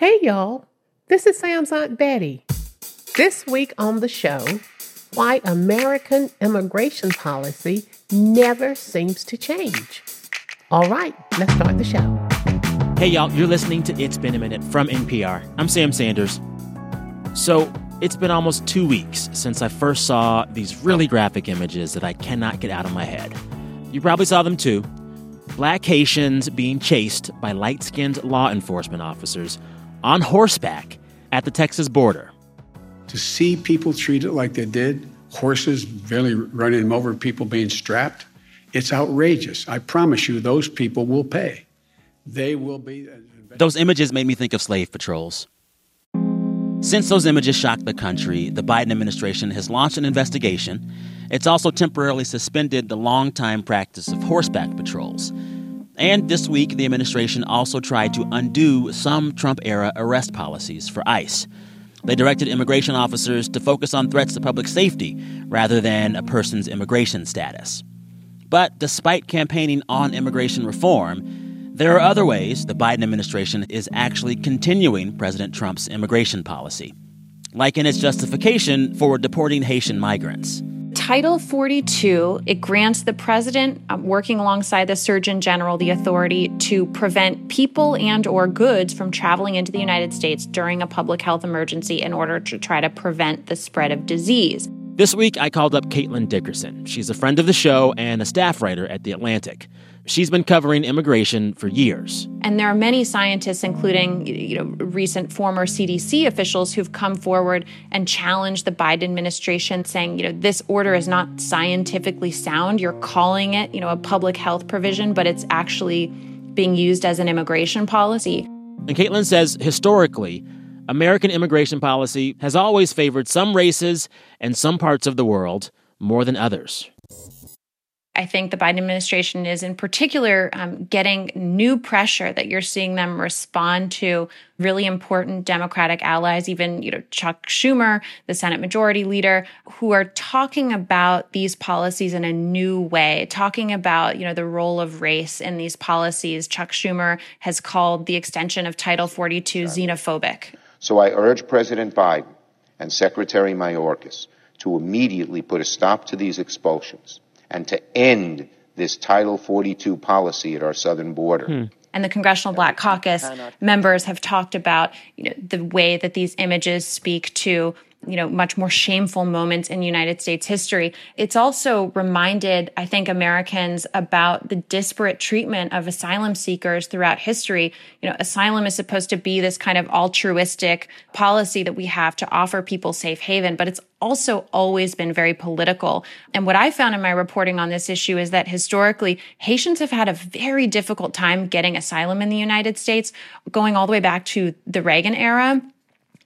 Hey y'all, this is Sam's Aunt Betty. This week on the show, why American immigration policy never seems to change. All right, let's start the show. Hey y'all, you're listening to It's Been a Minute from NPR. I'm Sam Sanders. So, it's been almost two weeks since I first saw these really graphic images that I cannot get out of my head. You probably saw them too. Black Haitians being chased by light skinned law enforcement officers on horseback at the Texas border. To see people treated like they did, horses barely running them over, people being strapped, it's outrageous. I promise you, those people will pay. They will be. Uh, those images made me think of slave patrols. Since those images shocked the country, the Biden administration has launched an investigation. It's also temporarily suspended the longtime practice of horseback patrols. And this week, the administration also tried to undo some Trump era arrest policies for ICE. They directed immigration officers to focus on threats to public safety rather than a person's immigration status. But despite campaigning on immigration reform, there are other ways the Biden administration is actually continuing President Trump's immigration policy, like in its justification for deporting Haitian migrants. Title 42, it grants the president uh, working alongside the surgeon general the authority to prevent people and or goods from traveling into the United States during a public health emergency in order to try to prevent the spread of disease. This week I called up Caitlin Dickerson. She's a friend of the show and a staff writer at The Atlantic. She's been covering immigration for years. And there are many scientists, including you know, recent former CDC officials, who've come forward and challenged the Biden administration, saying, you know, this order is not scientifically sound. You're calling it, you know, a public health provision, but it's actually being used as an immigration policy. And Caitlin says historically, American immigration policy has always favored some races and some parts of the world more than others. I think the Biden administration is in particular um, getting new pressure that you're seeing them respond to really important Democratic allies, even you know Chuck Schumer, the Senate Majority Leader, who are talking about these policies in a new way, talking about you know the role of race in these policies. Chuck Schumer has called the extension of Title 42 xenophobic. So I urge President Biden and Secretary Mayorkas to immediately put a stop to these expulsions and to end this Title 42 policy at our southern border. Hmm. And the Congressional Black Caucus members have talked about you know, the way that these images speak to you know, much more shameful moments in United States history. It's also reminded, I think, Americans about the disparate treatment of asylum seekers throughout history. You know, asylum is supposed to be this kind of altruistic policy that we have to offer people safe haven, but it's also always been very political. And what I found in my reporting on this issue is that historically, Haitians have had a very difficult time getting asylum in the United States, going all the way back to the Reagan era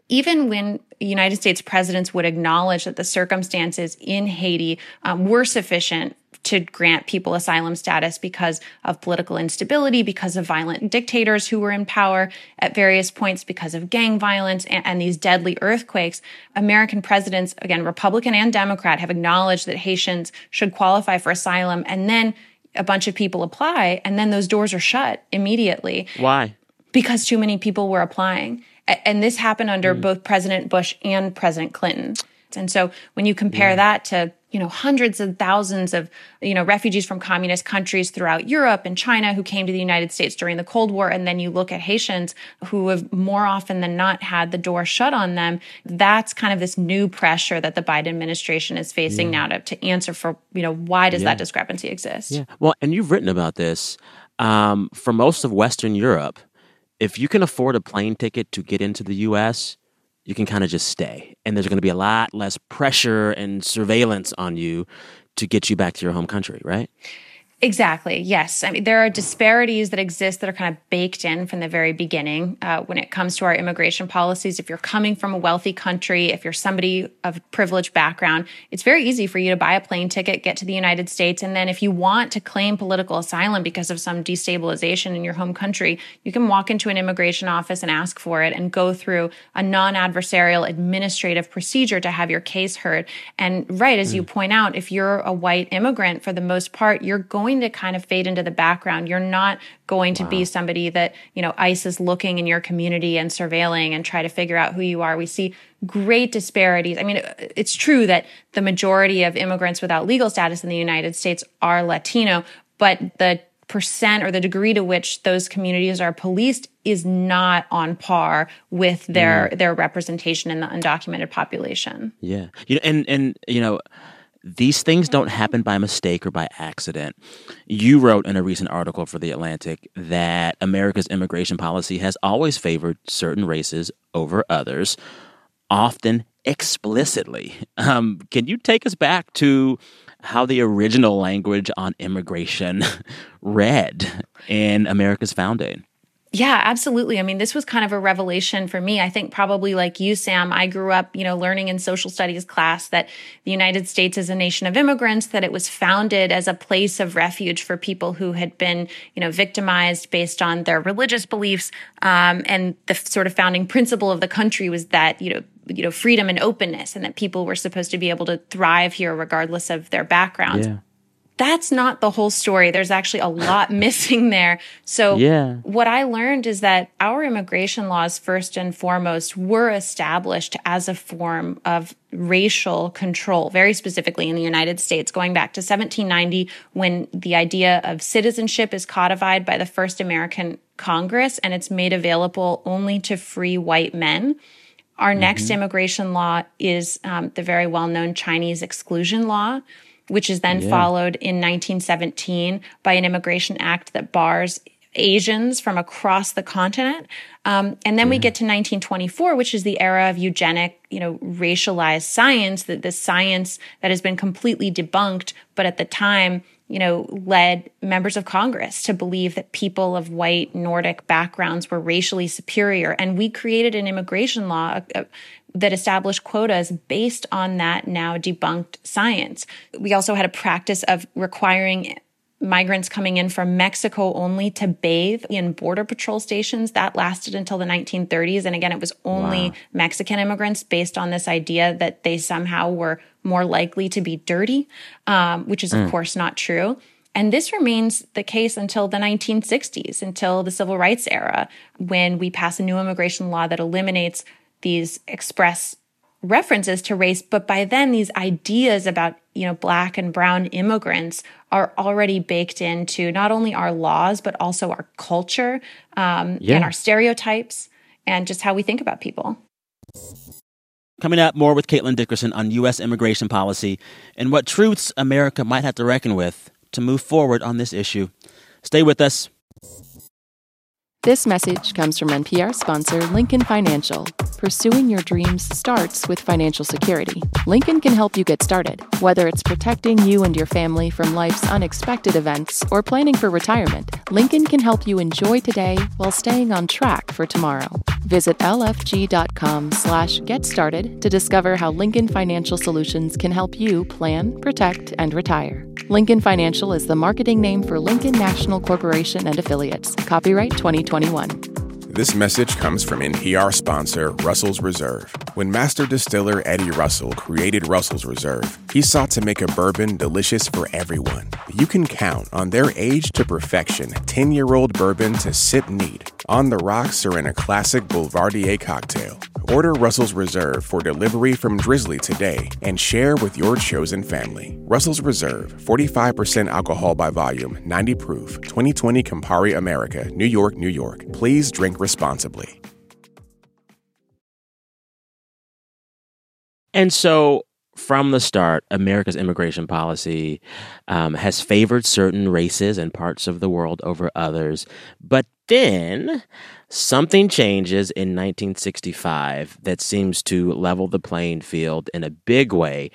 even when United States presidents would acknowledge that the circumstances in Haiti um, were sufficient to grant people asylum status because of political instability, because of violent dictators who were in power at various points, because of gang violence and, and, these deadly earthquakes. American presidents, again, Republican and Democrat, have acknowledged that Haitians should qualify for asylum. And then a bunch of people apply, and then those doors are shut immediately. Why? Because too many people were applying. And this happened under mm. both President Bush and President Clinton. And so when you compare yeah. that to, you know, hundreds of thousands of, you know, refugees from communist countries throughout Europe and China who came to the United States during the Cold War, and then you look at Haitians who have more often than not had the door shut on them, that's kind of this new pressure that the Biden administration is facing yeah. now to, to answer for, you know, why does yeah. that discrepancy exist? Yeah. Well, and you've written about this. Um, for most of Western Europe, if you can afford a plane ticket to get into the US, you can kind of just stay. And there's going to be a lot less pressure and surveillance on you to get you back to your home country, right? Exactly. Yes. I mean, there are disparities that exist that are kind of baked in from the very beginning uh, when it comes to our immigration policies. If you're coming from a wealthy country, if you're somebody of privileged background, it's very easy for you to buy a plane ticket, get to the United States, and then if you want to claim political asylum because of some destabilization in your home country, you can walk into an immigration office and ask for it and go through a non-adversarial administrative procedure to have your case heard. And right as mm. you point out, if you're a white immigrant, for the most part, you're going going to kind of fade into the background. You're not going to wow. be somebody that, you know, ICE is looking in your community and surveilling and try to figure out who you are. We see great disparities. I mean, it's true that the majority of immigrants without legal status in the United States are Latino, but the percent or the degree to which those communities are policed is not on par with their mm. their representation in the undocumented population. Yeah. You know, and and you know these things don't happen by mistake or by accident. You wrote in a recent article for The Atlantic that America's immigration policy has always favored certain races over others, often explicitly. Um, can you take us back to how the original language on immigration read in America's founding? Yeah, absolutely. I mean, this was kind of a revelation for me. I think probably like you, Sam, I grew up, you know, learning in social studies class that the United States is a nation of immigrants, that it was founded as a place of refuge for people who had been, you know, victimized based on their religious beliefs. Um, and the sort of founding principle of the country was that, you know, you know, freedom and openness and that people were supposed to be able to thrive here regardless of their background. Yeah that's not the whole story. There's actually a lot missing there. So yeah. what I learned is that our immigration laws, first and foremost, were established as a form of racial control, very specifically in the United States, going back to 1790, when the idea of citizenship is codified by the first American Congress and it's made available only to free white men. Our mm-hmm. next immigration law is um, the very well known Chinese exclusion law which is then yeah. followed in 1917 by an immigration act that bars Asians from across the continent. Um, and then yeah. we get to 1924, which is the era of eugenic, you know, racialized science, that the science that has been completely debunked, but at the time, you know, led members of Congress to believe that people of white Nordic backgrounds were racially superior. And we created an immigration law, uh, uh, that established quotas based on that now debunked science. We also had a practice of requiring migrants coming in from Mexico only to bathe in border patrol stations. That lasted until the 1930s. And again, it was only wow. Mexican immigrants based on this idea that they somehow were more likely to be dirty, um, which is, mm. of course, not true. And this remains the case until the 1960s, until the civil rights era, when we pass a new immigration law that eliminates these express references to race but by then these ideas about you know black and brown immigrants are already baked into not only our laws but also our culture um, yeah. and our stereotypes and just how we think about people Coming up, more with Caitlin Dickerson on U.S. immigration policy and what truths America might have to reckon with to move forward on this issue. Stay with us. This message comes from NPR sponsor Lincoln Financial. Pursuing your dreams starts with financial security. Lincoln can help you get started, whether it's protecting you and your family from life's unexpected events or planning for retirement. Lincoln can help you enjoy today while staying on track for tomorrow. Visit lfg.com slash get started to discover how Lincoln Financial Solutions can help you plan, protect, and retire. Lincoln Financial is the marketing name for Lincoln National Corporation and Affiliates. Copyright 2021. This message comes from NPR sponsor Russell's Reserve. When master distiller Eddie Russell created Russell's Reserve, he sought to make a bourbon delicious for everyone. You can count on their age to perfection 10 year old bourbon to sip neat, on the rocks, or in a classic Boulevardier cocktail. Order Russell's Reserve for delivery from Drizzly today and share with your chosen family. Russell's Reserve, 45% alcohol by volume, 90 proof, 2020 Campari America, New York, New York. Please drink responsibly. And so, from the start, America's immigration policy um, has favored certain races and parts of the world over others. But then something changes in 1965 that seems to level the playing field in a big way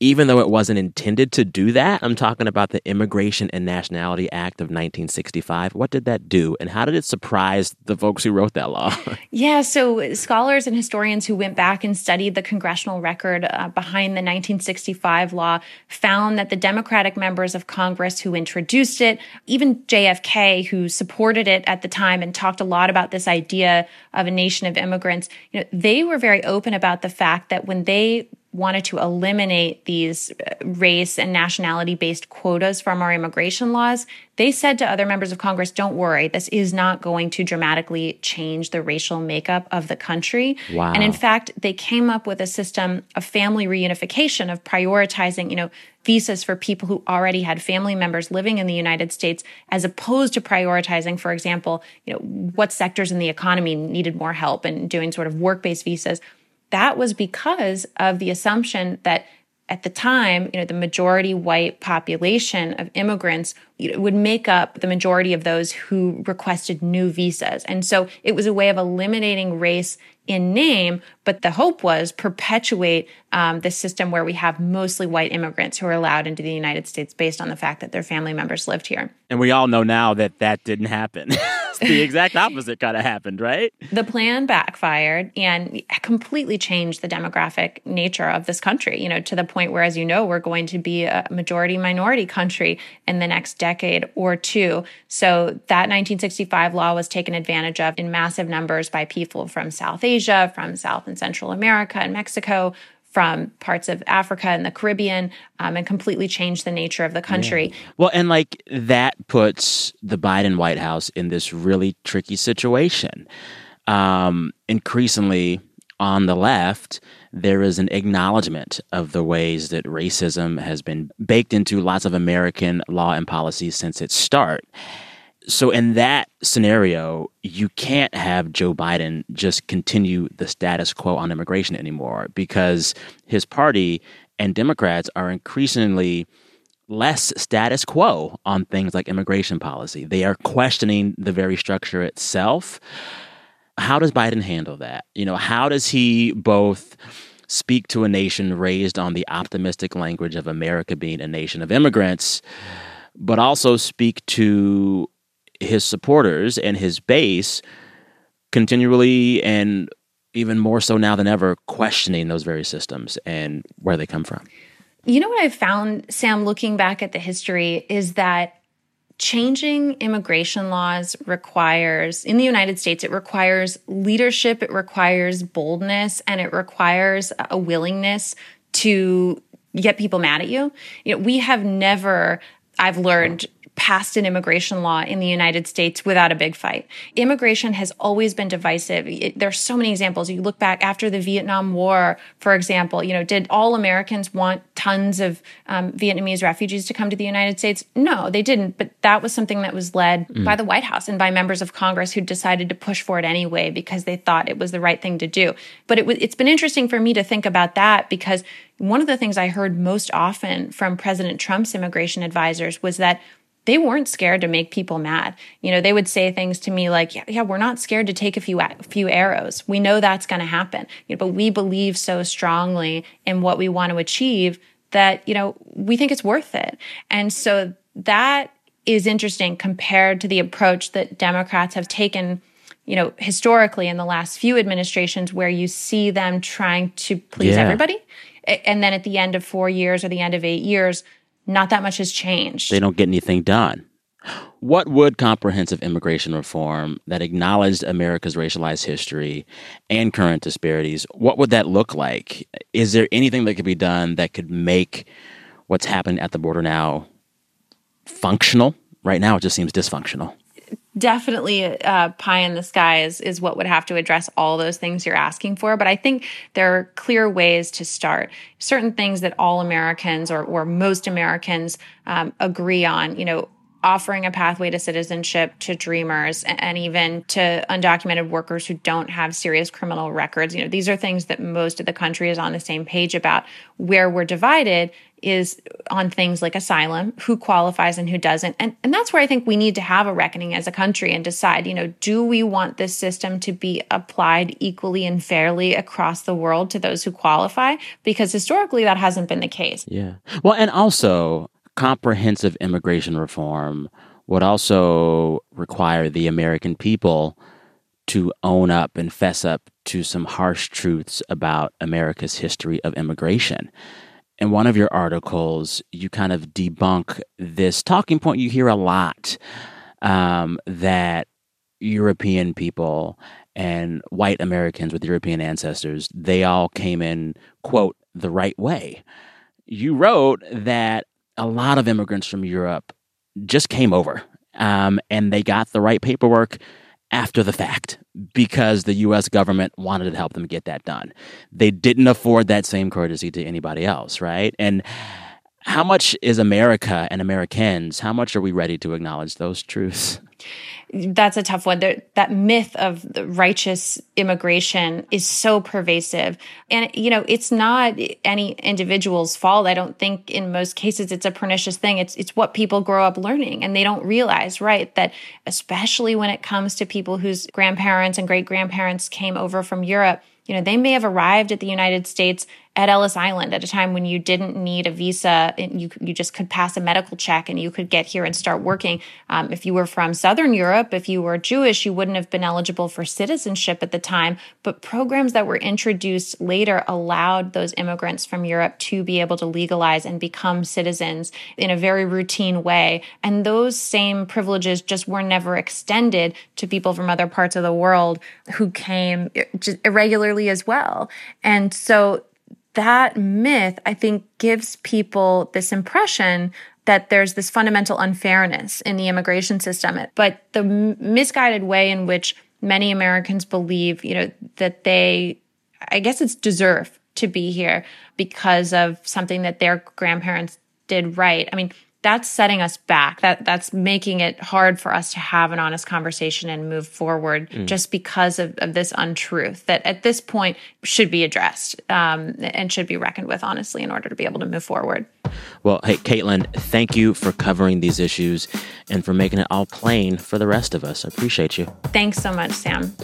even though it wasn't intended to do that. I'm talking about the Immigration and Nationality Act of 1965. What did that do, and how did it surprise the folks who wrote that law? yeah, so scholars and historians who went back and studied the congressional record uh, behind the 1965 law found that the Democratic members of Congress who introduced it, even JFK, who supported it at the time and talked a lot about this idea of a nation of immigrants, you know, they were very open about the fact that when they wanted to eliminate these uh, race and nationality based quotas from our immigration laws, they said to other members of Congress, don't worry, this is not going to dramatically change the racial makeup of the country. Wow. And in fact, they came up with a system of family reunification, of prioritizing, you know, visas for people who already had family members living in the United States, as opposed to prioritizing, for example, you know, what sectors in the economy needed more help and doing sort of work based visas that was because of the assumption that at the time, you know, the majority white population of immigrants would make up the majority of those who requested new visas. And so it was a way of eliminating race in name, but the hope was perpetuate um, the system where we have mostly white immigrants who are allowed into the United States based on the fact that their family members lived here. And we all know now that that didn't happen. the exact opposite kind of happened, right? The plan backfired and completely changed the demographic nature of this country, you know, to the point where, as you know, we're going to be a majority minority country in the next decade or two. So that 1965 law was taken advantage of in massive numbers by people from South Asia, from South and Central America and Mexico, from parts of Africa and the Caribbean um, and completely changed the nature of the country. Yeah. Well, and like that puts the Biden White House in this really tricky situation. Um, increasingly on the left, there is an acknowledgement of the ways that racism has been baked into lots of American law and policies since its start so in that scenario, you can't have Joe Biden just continue the status quo on immigration anymore because his party and Democrats are increasingly less status quo on things like immigration policy. They are questioning the very structure itself. How does Biden handle that? You know, how does he both speak to a nation raised on the optimistic language of America being a nation of immigrants, but also speak to his supporters and his base continually and even more so now than ever questioning those very systems and where they come from. You know what I've found, Sam, looking back at the history, is that changing immigration laws requires, in the United States, it requires leadership, it requires boldness, and it requires a willingness to get people mad at you. You know, we have never, I've learned passed an immigration law in the United States without a big fight. Immigration has always been divisive. It, there's so many examples. You look back after the Vietnam War, for example, you know, did all Americans want tons of um, Vietnamese refugees to come to the United States? No, they didn't. But that was something that was led mm. by the White House and by members of Congress who decided to push for it anyway because they thought it was the right thing to do. But it it's been interesting for me to think about that because one of the things I heard most often from President Trump's immigration advisors was that they weren't scared to make people mad. You know, they would say things to me like, yeah, yeah we're not scared to take a few, a few arrows. We know that's going to happen. You know, but we believe so strongly in what we want to achieve that, you know, we think it's worth it. And so that is interesting compared to the approach that Democrats have taken you know, historically in the last few administrations where you see them trying to please yeah. everybody. And then at the end of four years or the end of eight years, not that much has changed. They don't get anything done. What would comprehensive immigration reform that acknowledged America's racialized history and current disparities, what would that look like? Is there anything that could be done that could make what's happening at the border now functional? Right now, it just seems dysfunctional definitely uh, pie in the sky is, is what would have to address all those things you're asking for. But I think there are clear ways to start. Certain things that all Americans or, or most Americans um, agree on, you know, offering a pathway to citizenship to dreamers and even to undocumented workers who don't have serious criminal records. You know, these are things that most of the country is on the same page about. Where we're divided is on things like asylum, who qualifies and who doesn't. And, and that's where I think we need to have a reckoning as a country and decide, you know, do we want this system to be applied equally and fairly across the world to those who qualify? Because historically that hasn't been the case. Yeah. Well, and also comprehensive immigration reform would also require the American people to own up and fess up to some harsh truths about America's history of immigration in one of your articles, you kind of debunk this talking point you hear a lot um, that European people and white Americans with European ancestors, they all came in, quote, the right way. You wrote that a lot of immigrants from Europe just came over um, and they got the right paperwork after the fact because the US government wanted to help them get that done. They didn't afford that same courtesy to anybody else, right? And how much is America and Americans, how much are we ready to acknowledge those truths? that's a tough one. There, that myth of righteous immigration is so pervasive. And, you know, it's not any individual's fault. I don't think in most cases it's a pernicious thing. It's, it's what people grow up learning and they don't realize, right? That especially when it comes to people whose grandparents and great grandparents came over from Europe, you know, they may have arrived at the United States at Ellis Island at a time when you didn't need a visa. You, you just could pass a medical check and you could get here and start working. Um, if you were from Southern Europe, if you were Jewish, you wouldn't have been eligible for citizenship at the time. But programs that were introduced later allowed those immigrants from Europe to be able to legalize and become citizens in a very routine way. And those same privileges just were never extended to people from other parts of the world who came irregularly as well. And so that myth, I think, gives people this impression that there's this fundamental unfairness in the immigration system. But the misguided way in which many Americans believe, you know, that they, I guess it's deserve to be here because of something that their grandparents did right. I mean, that's setting us back. That that's making it hard for us to have an honest conversation and move forward mm. just because of, of, this untruth that at this point should be addressed um, and should be reckoned with honestly in order to be able to move forward. Well, hey, Caitlin, thank you for covering these issues and for making it all plain for the rest of us. I appreciate you. Thanks so much, Sam.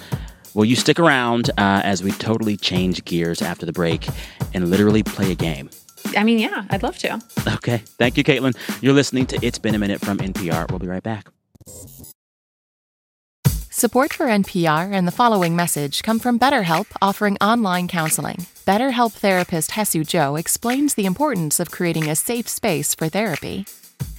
Well, you stick around uh, as we totally change gears after the break and literally play a game. I mean, yeah, I'd love to. Okay. Thank you, Caitlin. You're listening to It's Been a Minute from NPR. We'll be right back. Support for NPR and the following message come from BetterHelp offering online counseling. BetterHelp therapist Hesu Joe explains the importance of creating a safe space for therapy.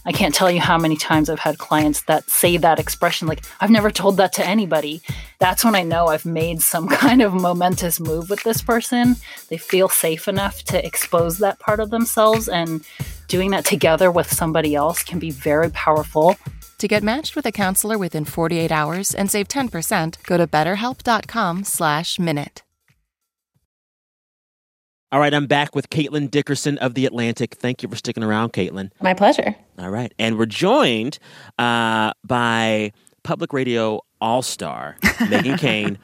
I can't tell you how many times I've had clients that say that expression, like, I've never told that to anybody. That's when I know I've made some kind of momentous move with this person. They feel safe enough to expose that part of themselves, and doing that together with somebody else can be very powerful. To get matched with a counselor within 48 hours and save 10%, go to betterhelp.com slash minute. All right, I'm back with Caitlin Dickerson of The Atlantic. Thank you for sticking around, Caitlin. My pleasure. All right. And we're joined uh, by public radio all star Megan Keane,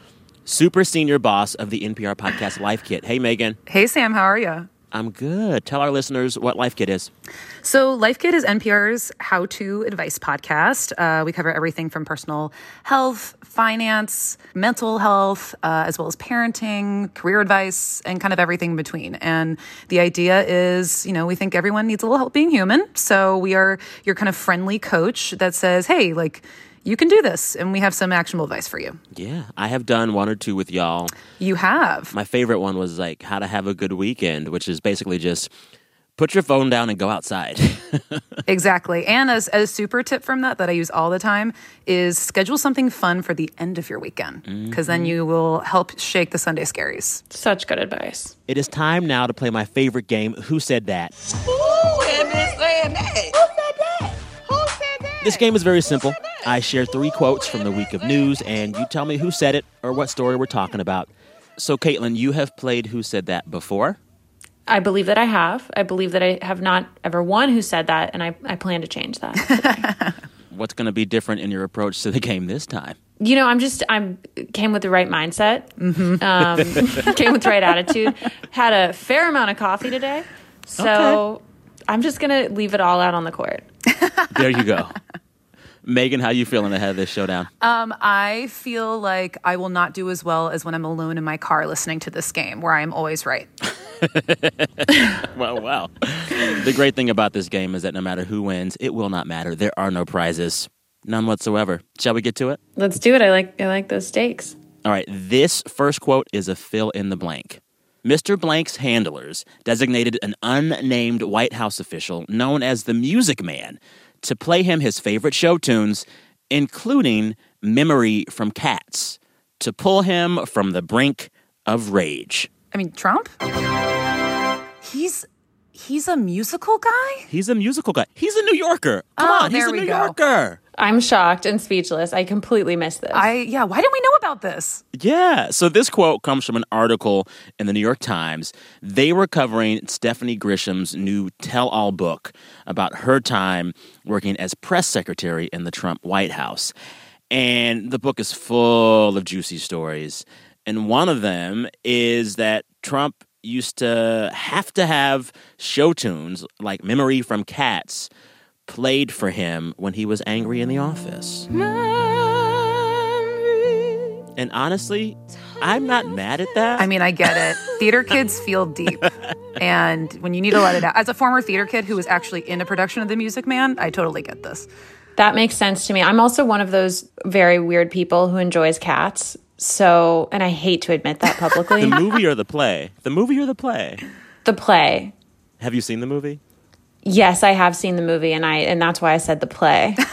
super senior boss of the NPR podcast Life Kit. Hey, Megan. Hey, Sam. How are you? I'm good. Tell our listeners what Life Kit is. So, Life Kit is NPR's how to advice podcast. Uh, we cover everything from personal health, finance, mental health, uh, as well as parenting, career advice, and kind of everything in between. And the idea is, you know, we think everyone needs a little help being human. So, we are your kind of friendly coach that says, hey, like, you can do this. And we have some actionable advice for you. Yeah, I have done one or two with y'all. You have. My favorite one was like how to have a good weekend, which is basically just put your phone down and go outside. exactly. And as a super tip from that that I use all the time is schedule something fun for the end of your weekend because mm-hmm. then you will help shake the Sunday scaries. Such good advice. It is time now to play my favorite game, Who Said That? Who been that? Who said that? Who said that? This game is very simple. I share three quotes from the week of news, and you tell me who said it or what story we're talking about. So, Caitlin, you have played Who Said That before? I believe that I have. I believe that I have not ever won Who Said That, and I, I plan to change that. What's going to be different in your approach to the game this time? You know, I'm just I'm came with the right mindset, mm-hmm. um, came with the right attitude, had a fair amount of coffee today, so okay. I'm just gonna leave it all out on the court. there you go. Meghan, how you feeling ahead of this showdown? Um, I feel like I will not do as well as when I'm alone in my car listening to this game, where I am always right. well, wow. The great thing about this game is that no matter who wins, it will not matter. There are no prizes, none whatsoever. Shall we get to it? Let's do it. I like I like those stakes. All right. This first quote is a fill in the blank. Mr. Blank's handlers designated an unnamed White House official known as the Music Man to play him his favorite show tunes, including Memory from Cats, to pull him from the brink of rage. I mean, Trump? He's he's a musical guy? He's a musical guy. He's a New Yorker. Come Oh, on, he's there a New go. Yorker. I'm shocked and speechless. I completely missed this. I yeah, why didn't we know about this? Yeah. So this quote comes from an article in the New York Times. They were covering Stephanie Grisham's new tell all book about her time working as press secretary in the Trump White House. And the book is full of juicy stories. And one of them is that Trump used to have to have show tunes like Memory from Cats played for him when he was angry in the office. And honestly, I'm not mad at that. I mean, I get it. theater kids feel deep. And when you need to let it out. As a former theater kid who was actually in a production of The Music Man, I totally get this. That makes sense to me. I'm also one of those very weird people who enjoys cats. So, and I hate to admit that publicly. the movie or the play? The movie or the play? the play. Have you seen the movie? Yes, I have seen the movie and I and that's why I said the play.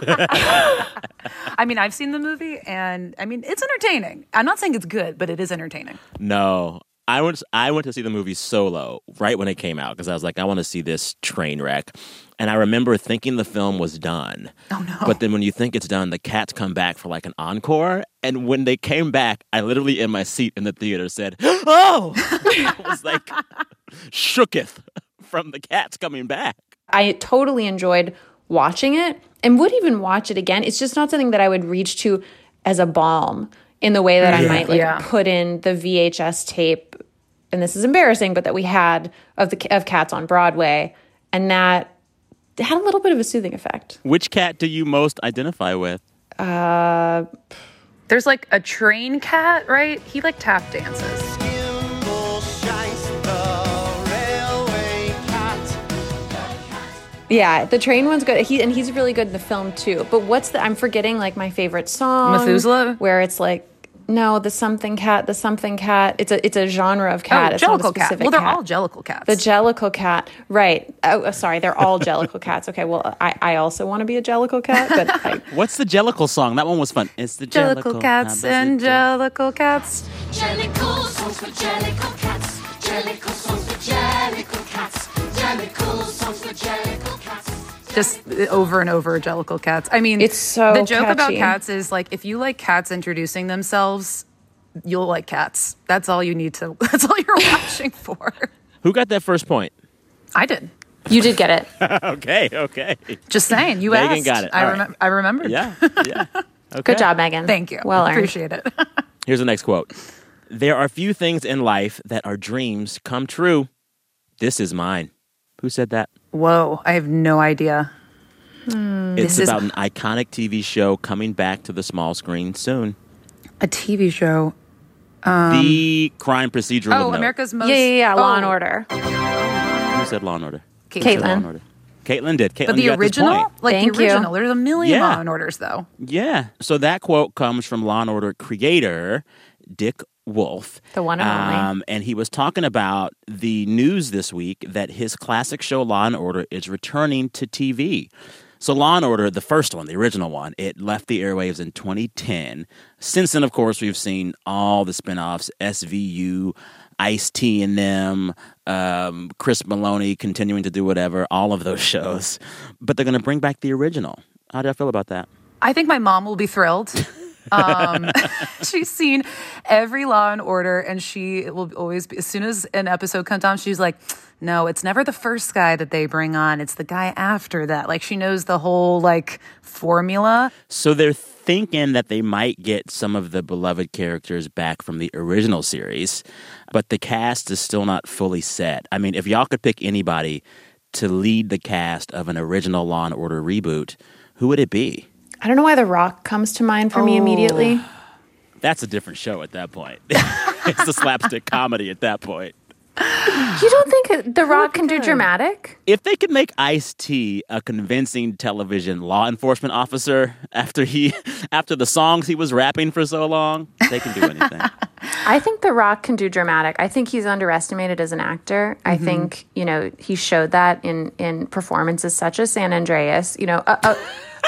I mean, I've seen the movie and I mean, it's entertaining. I'm not saying it's good, but it is entertaining. No. I went I went to see the movie Solo right when it came out because I was like I want to see this train wreck. And I remember thinking the film was done. Oh no. But then when you think it's done, the cats come back for like an encore. And when they came back, I literally in my seat in the theater said, Oh I was like shooketh from the cats coming back. I totally enjoyed watching it and would even watch it again. It's just not something that I would reach to as a balm in the way that I might like Yeah. put in the VHS tape. And this is embarrassing, but that we had of the of Cats on Broadway, and that had a little bit of a soothing effect. Which cat do you most identify with? Uh, There's like a train cat, right? He like tap dances. Yeah, the train one's good. He and he's really good in the film too. But what's the? I'm forgetting like my favorite song, Methuselah? where it's like. No, the something cat, the something cat. It's a it's a genre of cat. oh, it's not a Jellicle cat. Well, they're cat. all Jellicle cats. The Jellicle cat, right? Oh, uh, sorry, they're all Jellicle cats. Okay, well, I, I also want to be a Jellicle cat, but I, What's the Jellicle song? That one was fun. It's the Jellicle Jellicle cats How and it go? Jellicle cats. Jellicle songs for Jellicle cats. Jellicle songs for Jellicle cats. Jellicle songs for Jellicle cats. Just over and over, Jellicle cats. I mean, It's so the joke about cats is like if you like cats introducing themselves, you'll like cats. That's all you need to. That's all you're watching for. Who got that first point? I did. you did get it. okay, okay. Just saying. You Megan asked. got it. I, All right. remem- I remembered. Yeah, yeah. Okay. Good job, Megan. Thank you. Well earned. Appreciate it. Here's the next quote There are few things in life that are dreams come true. This is mine. Who said that? Whoa, I have no idea. Hmm. It's This is- about an iconic TV show coming back to the small screen soon. A TV show. Um, the crime procedural. Oh, of note. America's most. Yeah, yeah, yeah. Law and Oh, Order. Who said Law and Order? Caitlin. Law Caitlin. and Order? Caitlin did. Caitlin, But you the got this original, point. like Thank the you. original, there's a million Yeah. Law and Orders though. Yeah. So that quote comes from Law and Order creator Dick Wolf. The one and only. Um, and he was talking about the news this week that his classic show Law and Order is returning to TV. So Law and Order, the first one, the original one, it left the airwaves in 2010. Since then, of course, we've seen all the spinoffs, SVU, Ice T and them, um, Chris Meloni continuing to do whatever, all of those shows. But they're going to bring back the original. How do I feel about that? I think my mom will be thrilled. Um, she's seen every Law and Order, and she will always be. As soon as an episode comes on, she's like, "No, it's never the first guy that they bring on; it's the guy after that." Like she knows the whole like formula. So they're thinking that they might get some of the beloved characters back from the original series, but the cast is still not fully set. I mean, if y'all could pick anybody to lead the cast of an original Law and Order reboot, who would it be? I don't know why The Rock comes to mind for me oh. immediately. That's a different show at that point. it's a slapstick comedy at that point. You don't think The Rock can do dramatic? If they could make Ice T a convincing television law enforcement officer after he after the songs he was rapping for so long, they can do anything. I think The Rock can do dramatic. I think he's underestimated as an actor. I mm-hmm. think you know he showed that in in performances such as San Andreas. You know, a, a,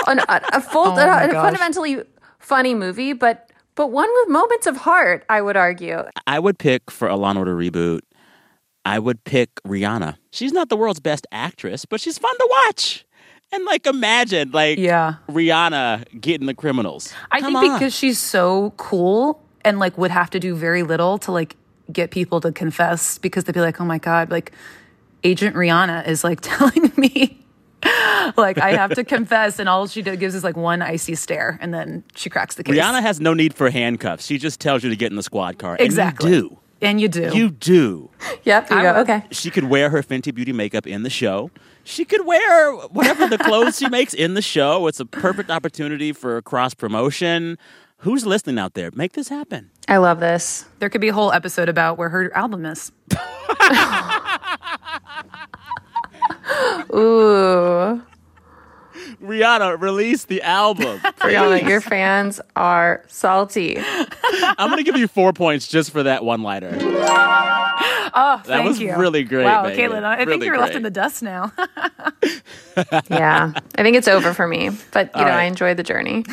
an- a, a full, Oh my a, fundamentally funny movie, but but one with moments of heart. I would argue. I would pick for a Law and Order reboot I would pick Rihanna. She's not the world's best actress, but she's fun to watch. And like imagine like Yeah. Rihanna getting the criminals. I Come think on. because she's so cool and like would have to do very little to like get people to confess because they'd be like, oh my God, like Agent Rihanna is like telling me like I have to confess. And all she gives is like one icy stare and then she cracks the case. Rihanna has no need for handcuffs. She just tells you to get in the squad car. And Exactly. you do. and you do. You do. Yep, you I go. Okay. She could wear her Fenty Beauty makeup in the show. She could wear whatever the clothes she makes in the show. It's a perfect opportunity for cross promotion. Who's listening out there? Make this happen. I love this. there could be a whole episode about where her album is. Ooh. Rihanna, release the album. Brianna, your fans are salty. I'm going to give you four points just for that one liner. Oh, thank was you. really great, Wow, Megan. Caitlin, I think you're left in the dust now. Yeah. I think it's over for me, but you All know, right. I enjoyed the journey.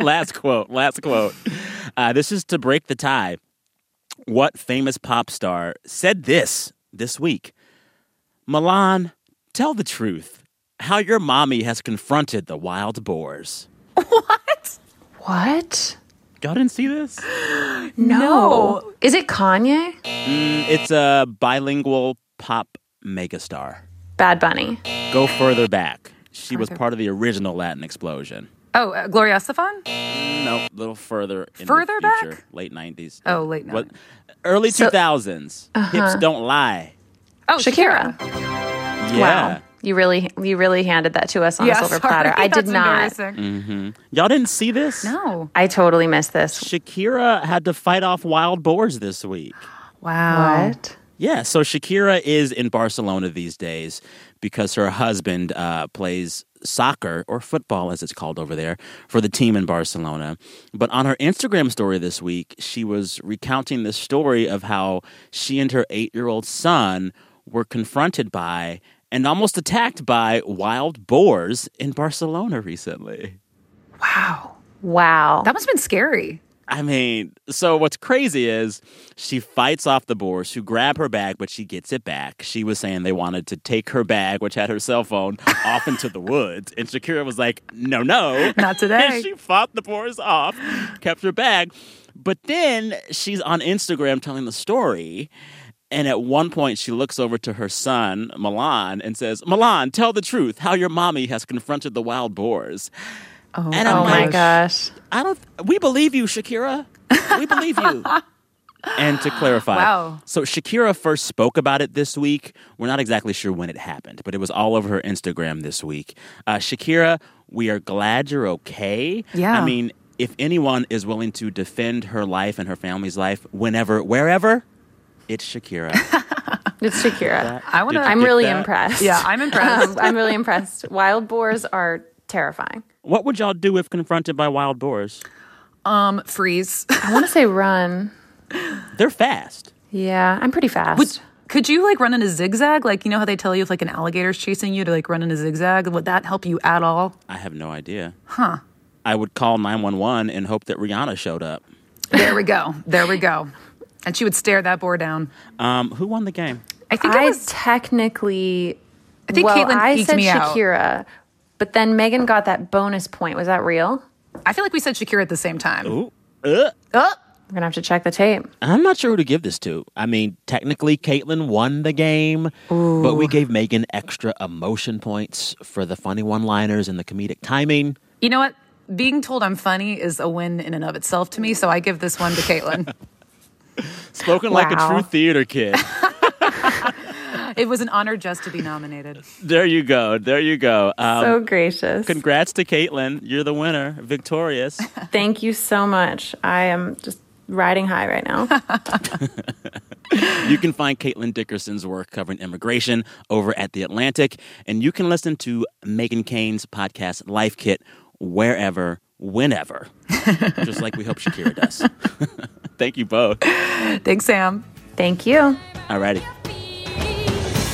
last quote. Last quote. Uh, this is to break the tie. What famous pop star said this this week? Milan, tell the truth. How your mommy has confronted the wild boars. What? What? Y'all didn't see this? No. Is it Kanye? Mm, it's a bilingual pop megastar. Bad Bunny. Go further back. She was part of the original Latin explosion. Oh, uh, Gloria Estefan? No, a little further in Further the back? late 90s. Oh, late What? 90s. Early So- 2000s. Hips don't lie. Oh, Shakira. Yeah. Wow. You really you really handed that to us on Yeah, a silver sorry, platter. I did not. embarrassing. hmm Y'all didn't see this? No. I totally missed this. Shakira had to fight off wild boars this week. Wow. What? Yeah, so Shakira is in Barcelona these days because her husband uh, plays soccer or football, as it's called over there, for the team in Barcelona. But on her Instagram story this week, she was recounting the story of how she and her eight year old son were confronted by and almost attacked by wild boars in Barcelona recently. Wow. Wow. That must have been scary. I mean, so what's crazy is she fights off the boars who grab her bag, but she gets it back. She was saying they wanted to take her bag, which had her cell phone, off into the woods. And Shakira was like, no, no. Not today. And she fought the boars off, kept her bag. But then she's on Instagram telling the story. And at one point, she looks over to her son, Milan, and says, Milan, tell the truth how your mommy has confronted the wild boars. Oh, And I'm oh my like, gosh. I don't. We believe you, Shakira. We believe you. and to clarify, Wow. so Shakira first spoke about it this week. We're not exactly sure when it happened, but it was all over her Instagram this week. Uh, Shakira, we are glad you're okay. Yeah. I mean, if anyone is willing to defend her life and her family's life, whenever, wherever, it's Shakira. It's Shakira. I want to. I'm really that? impressed. Yeah, I'm impressed. Um, I'm really impressed. Wild boars are terrifying. what would y'all do if confronted by wild boars? Um, freeze. I want to say run. They're fast. Yeah, I'm pretty fast. Would, could you like run in a zigzag? Like you know how they tell you if like an alligator's chasing you to like run in a zigzag? Would that help you at all? I have no idea. Huh. I would call 911 and hope that Rihanna showed up. There we go. There we go. And she would stare that boar down. Um, who won the game? I think I it was. technically. I think well, Caitlin I said me out. Shakira, but then Megan got that bonus point. Was that real? I feel like we said Shakira at the same time. Ooh. Uh, Oh, We're gonna have to check the tape. I'm not sure who to give this to. I mean, technically, Caitlin won the game, but we gave Megan extra emotion points for the funny one liners and the comedic timing. you know what? Being told I'm funny is a win in and of itself to me, so I give this one to Caitlin. Spoken like a true theater kid. it was an honor just to be nominated. there you go. There you go. Um, so gracious. congrats to Caitlin. You're the winner, victorious. Thank you so much. I am just riding high right now. You can find Caitlin Dickerson's work covering immigration over at The Atlantic, and you can listen to Megan Keane's podcast, Life Kit, wherever, whenever, just like we hope Shakira does. Thank you both. Thanks, Sam. Thank you. Alrighty.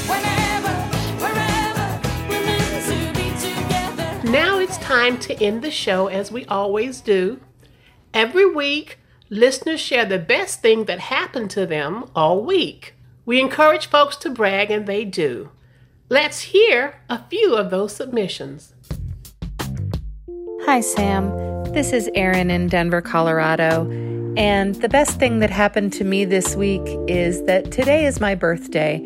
Whenever, wherever, we're meant to be together. Now it's time to end the show as we always do. Every week, listeners share the best thing that happened to them all week. We encourage folks to brag, and they do. Let's hear a few of those submissions. Hi, Sam. This is Erin in Denver, Colorado. And the best thing that happened to me this week is that today is my birthday.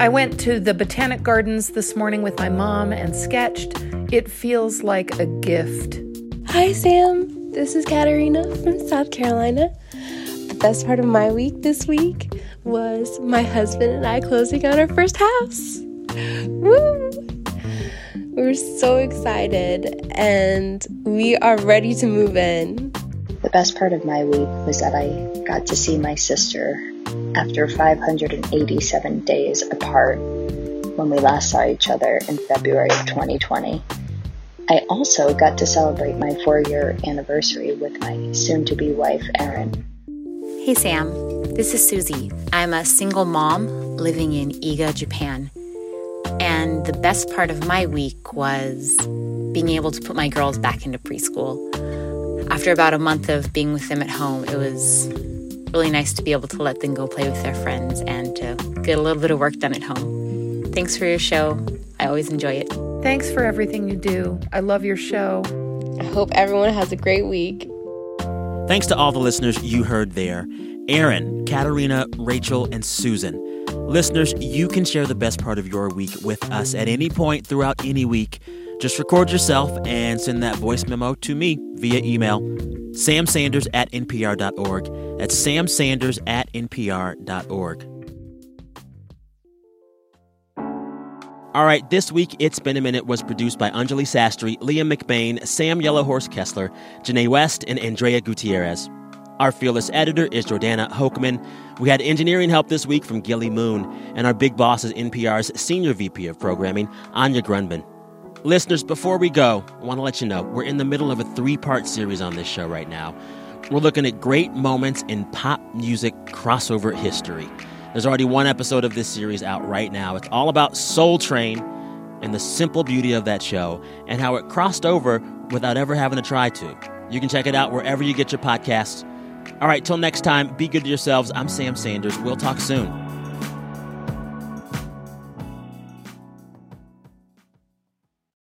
I went to the Botanic Gardens this morning with my mom and sketched. It feels like a gift. Hi, Sam. This is Katarina from South Carolina. The best part of my week this week was my husband and I closing on our first house. Woo! We're so excited and we are ready to move in. The best part of my week was that I got to see my sister after 587 days apart when we last saw each other in February of 2020. I also got to celebrate my four year anniversary with my soon to be wife, Erin. Hey Sam, this is Susie. I'm a single mom living in Iga, Japan. And the best part of my week was being able to put my girls back into preschool. After about a month of being with them at home, it was really nice to be able to let them go play with their friends and to get a little bit of work done at home. Thanks for your show. I always enjoy it. Thanks for everything you do. I love your show. I hope everyone has a great week. Thanks to all the listeners you heard there Erin, Katarina, Rachel, and Susan. Listeners, you can share the best part of your week with us at any point throughout any week. Just record yourself and send that voice memo to me via email samsanders at npr.org. That's samsanders at npr.org. All right, this week, It's Been a Minute was produced by Anjuli Sastry, Liam McBain, Sam Yellowhorse Kessler, Janae West, and Andrea Gutierrez. Our fearless editor is Jordana Hochman. We had engineering help this week from Gilly Moon, and our big boss is NPR's Senior VP of Programming, Anya Grundmann. Listeners, before we go, I want to let you know we're in the middle of a three part series on this show right now. We're looking at great moments in pop music crossover history. There's already one episode of this series out right now. It's all about Soul Train and the simple beauty of that show and how it crossed over without ever having to try to. You can check it out wherever you get your podcasts. All right, till next time, be good to yourselves. I'm Sam Sanders. We'll talk soon.